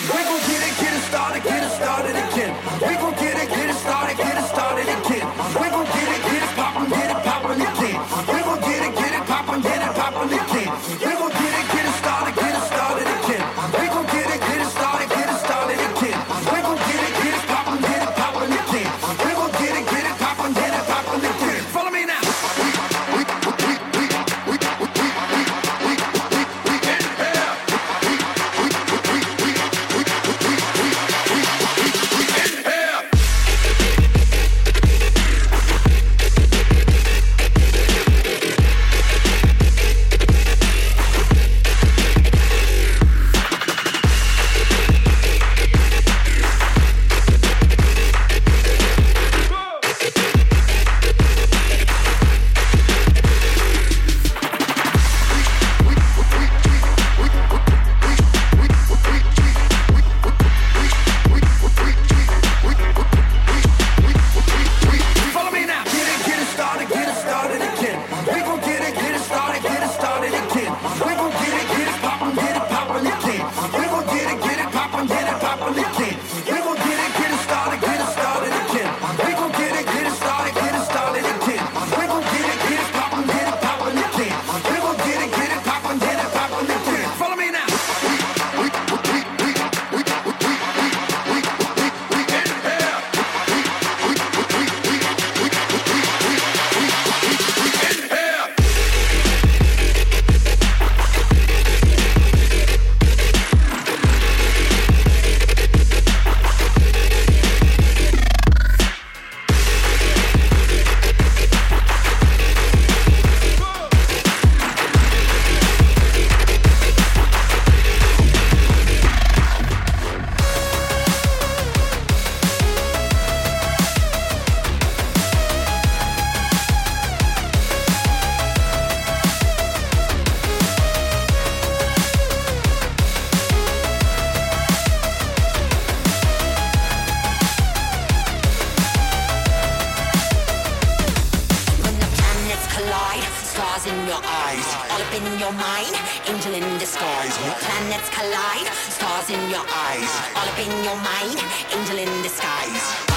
We gon' get it, get it started, get it. Soul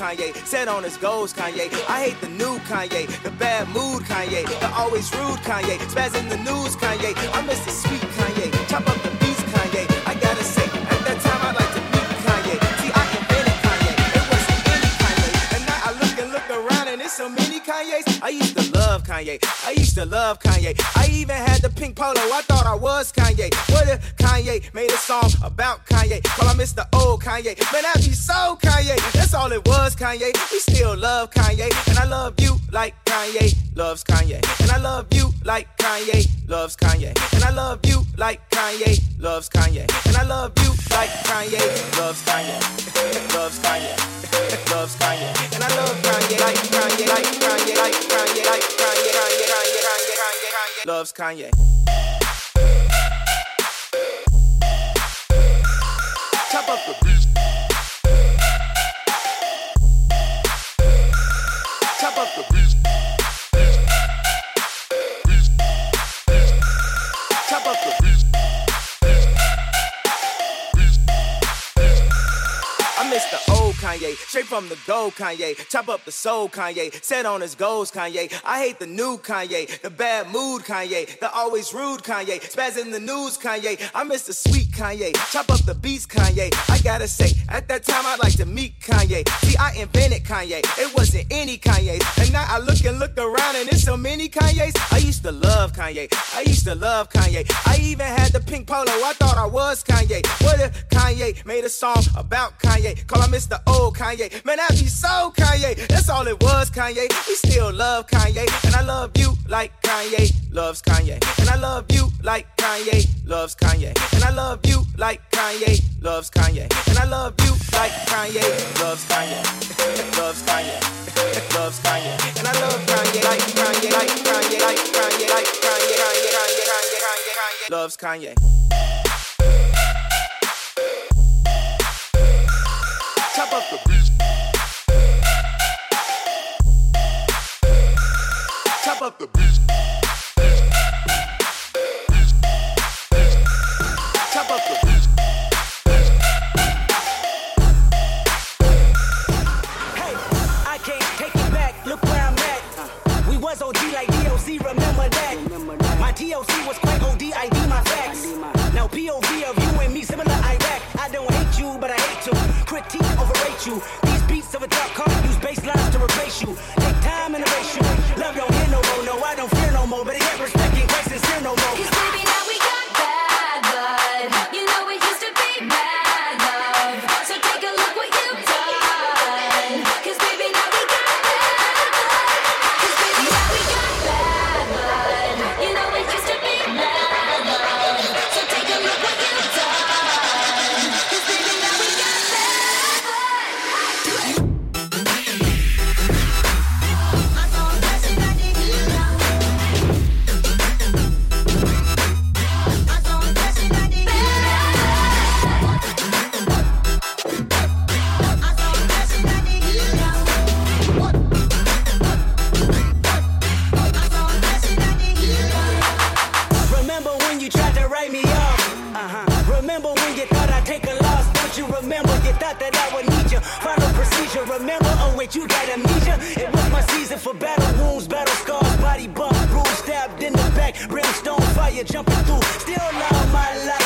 Kanye. Set on his goals Kanye. I hate the new Kanye. The bad mood Kanye. The always rude Kanye. Spaz in the news Kanye. I miss the sweet Kanye. Chop up the beats Kanye. I gotta say, at that time I'd like to meet Kanye. See, I invented Kanye. It wasn't any Kanye. And now I look and look around and it's so many Kanye's. I used to Kanye. I used to love Kanye. I even had the pink polo. I thought I was Kanye. What if Kanye made a song about Kanye? Call I miss the old Kanye. Man, I be so Kanye. That's all it was, Kanye. We still love Kanye. And I love you like Kanye loves Kanye. And I love you like Kanye loves Kanye. And I love you like Kanye loves Kanye. And I love you like Kanye loves Kanye. loves Kanye. loves Kanye. And I love Kanye, like Kanye, like Kanye, like loves Kanye. Chop up the beat. Straight from the gold, Kanye. Chop up the soul, Kanye. Set on his goals, Kanye. I hate the new Kanye. The bad mood, Kanye. The always rude, Kanye. Spaz in the news, Kanye. I miss the sweet Kanye. Chop up the beats, Kanye. I gotta say, at that time I'd like to meet Kanye. See, I invented Kanye. It wasn't any Kanye. And now I look and look around and there's so many Kanye's. I used to love Kanye. I used to love Kanye. I even had the pink polo. I thought I was Kanye. What if Kanye made a song about Kanye? Call him Mr. Old Kanye. Man, I'd be so Kanye. That's all it was, Kanye. We still love Kanye. And I love you like Kanye loves Kanye. And I love you like Kanye loves Kanye. And I love you like Kanye loves Kanye. And I love you like Kanye loves Kanye. loves Kanye. loves Kanye. And I love Kanye like Kanye, like Kanye, like Kanye, like Kanye, Kanye, Kanye, Kanye, Kanye, Kanye, loves Kanye. The. Chop up the. Hey, I can't take it back. Look where I'm at. We was OG like DOC, remember that. My TOC was quite OD, ID my facts. Now POV of you and me, similar Iraq. I don't hate you, but I hate to critique, overrate you. That I would need you? Follow procedure. Remember? Oh wait, you got amnesia. It was my season for battle wounds, battle scars, body bump, bruise, stabbed in the back, brimstone fire jumping through. Still love my life.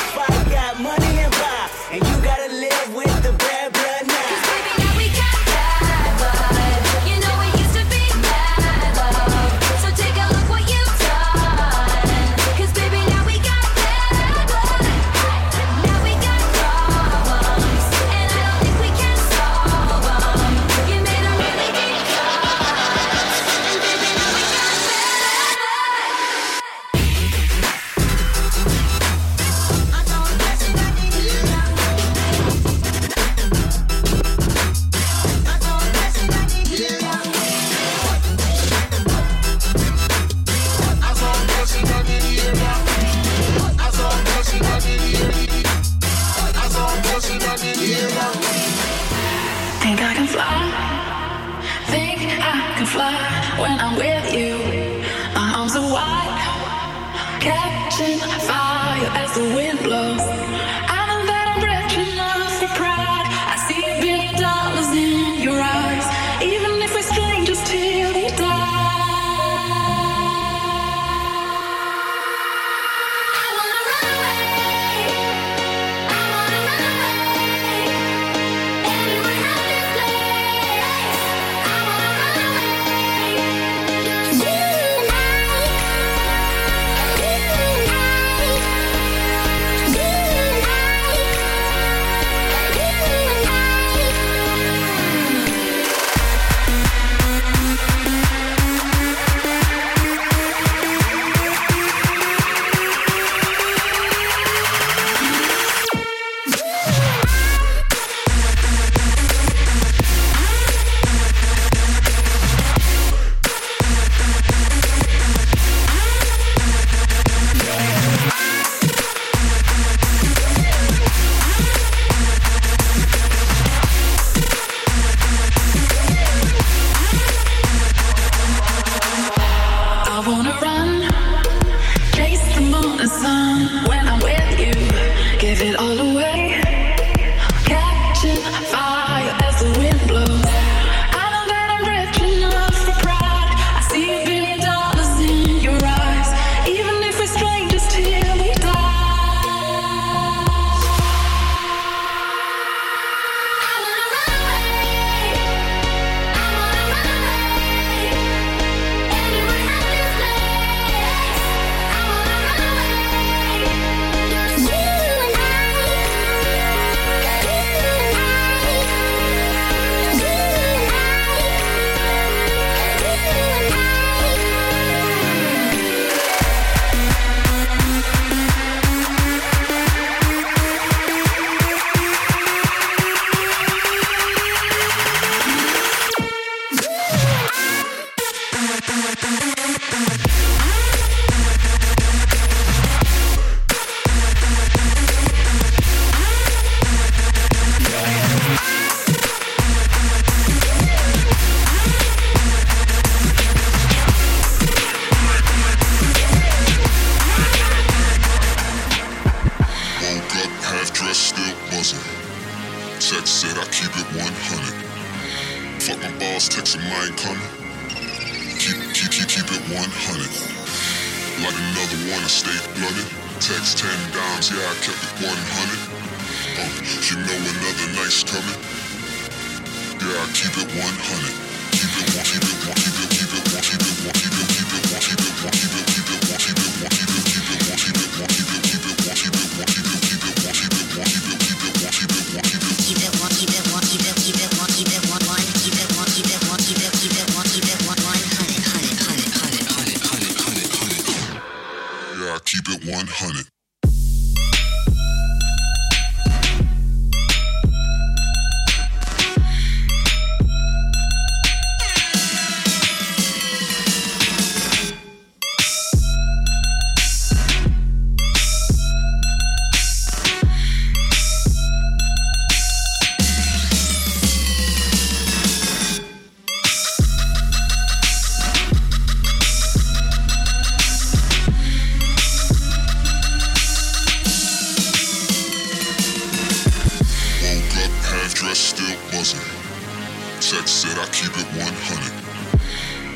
100.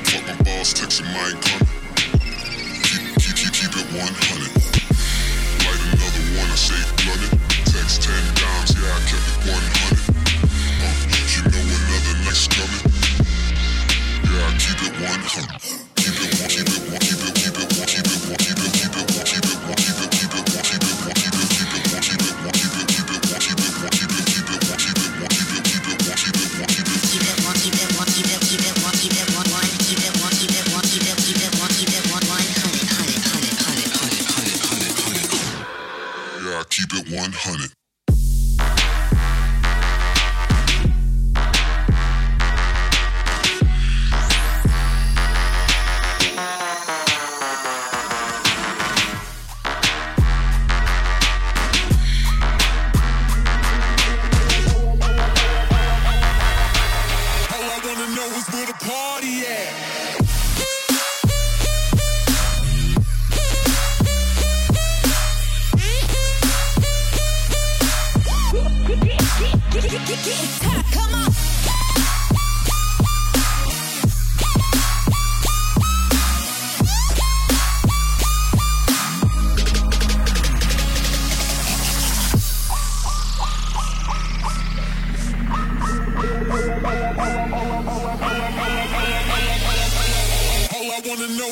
Fuck my boss, text him, I ain't coming. Keep, keep, keep, keep it 100. Light another one, I say blunt it. Text 10 dimes, yeah, I kept it 100. Uh, you know another night's coming. Yeah, I keep it 100.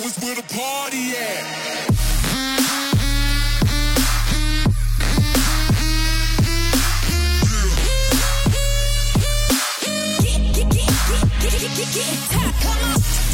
is where the party at. Get, get, get, get, get, get, get, get, get, get, get, get, get, get, get, get,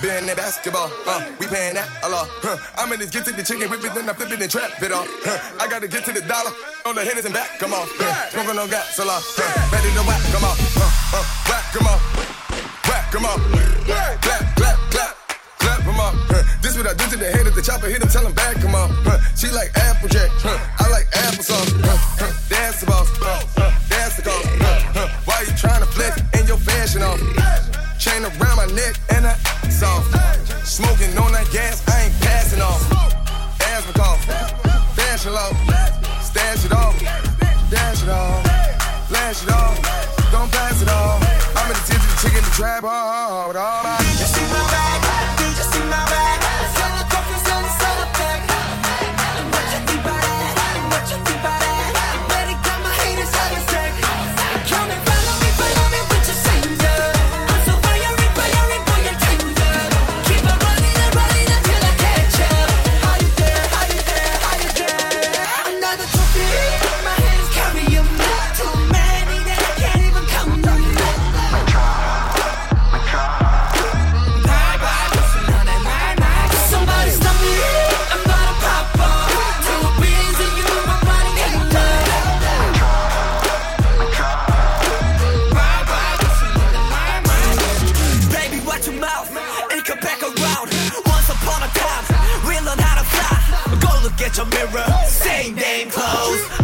Been that basketball, uh, we paying that a lot. Huh. I'm in this get to the chicken, whip it, then I flip it and trap it off. Huh. I gotta get to the dollar, on the Henderson back, come on. Huh. Smoking on gas, a lot. Huh. Ready to whack, come on. Uh, uh, whack, come on. Whack, come on. Clap, clap, clap. Clap Clap 'em up. Huh. This what I do to the head of the chopper. Hit him, tell him back, come on. Huh. She like Applejack. Huh. I like applesauce. Huh. Huh. That's the boss. Huh. Huh. That's the cause. Huh. Huh. Why you trying to flex and your fashion off? Chain around my neck and I soft. Smoking on that gas, I ain't passing off. Asthma cough. Fashion low. Stash it off. Dash it off. Flash it off. Don't pass it off. I'm in the tip the chicken to trap hard. All my mirror, same damn clothes.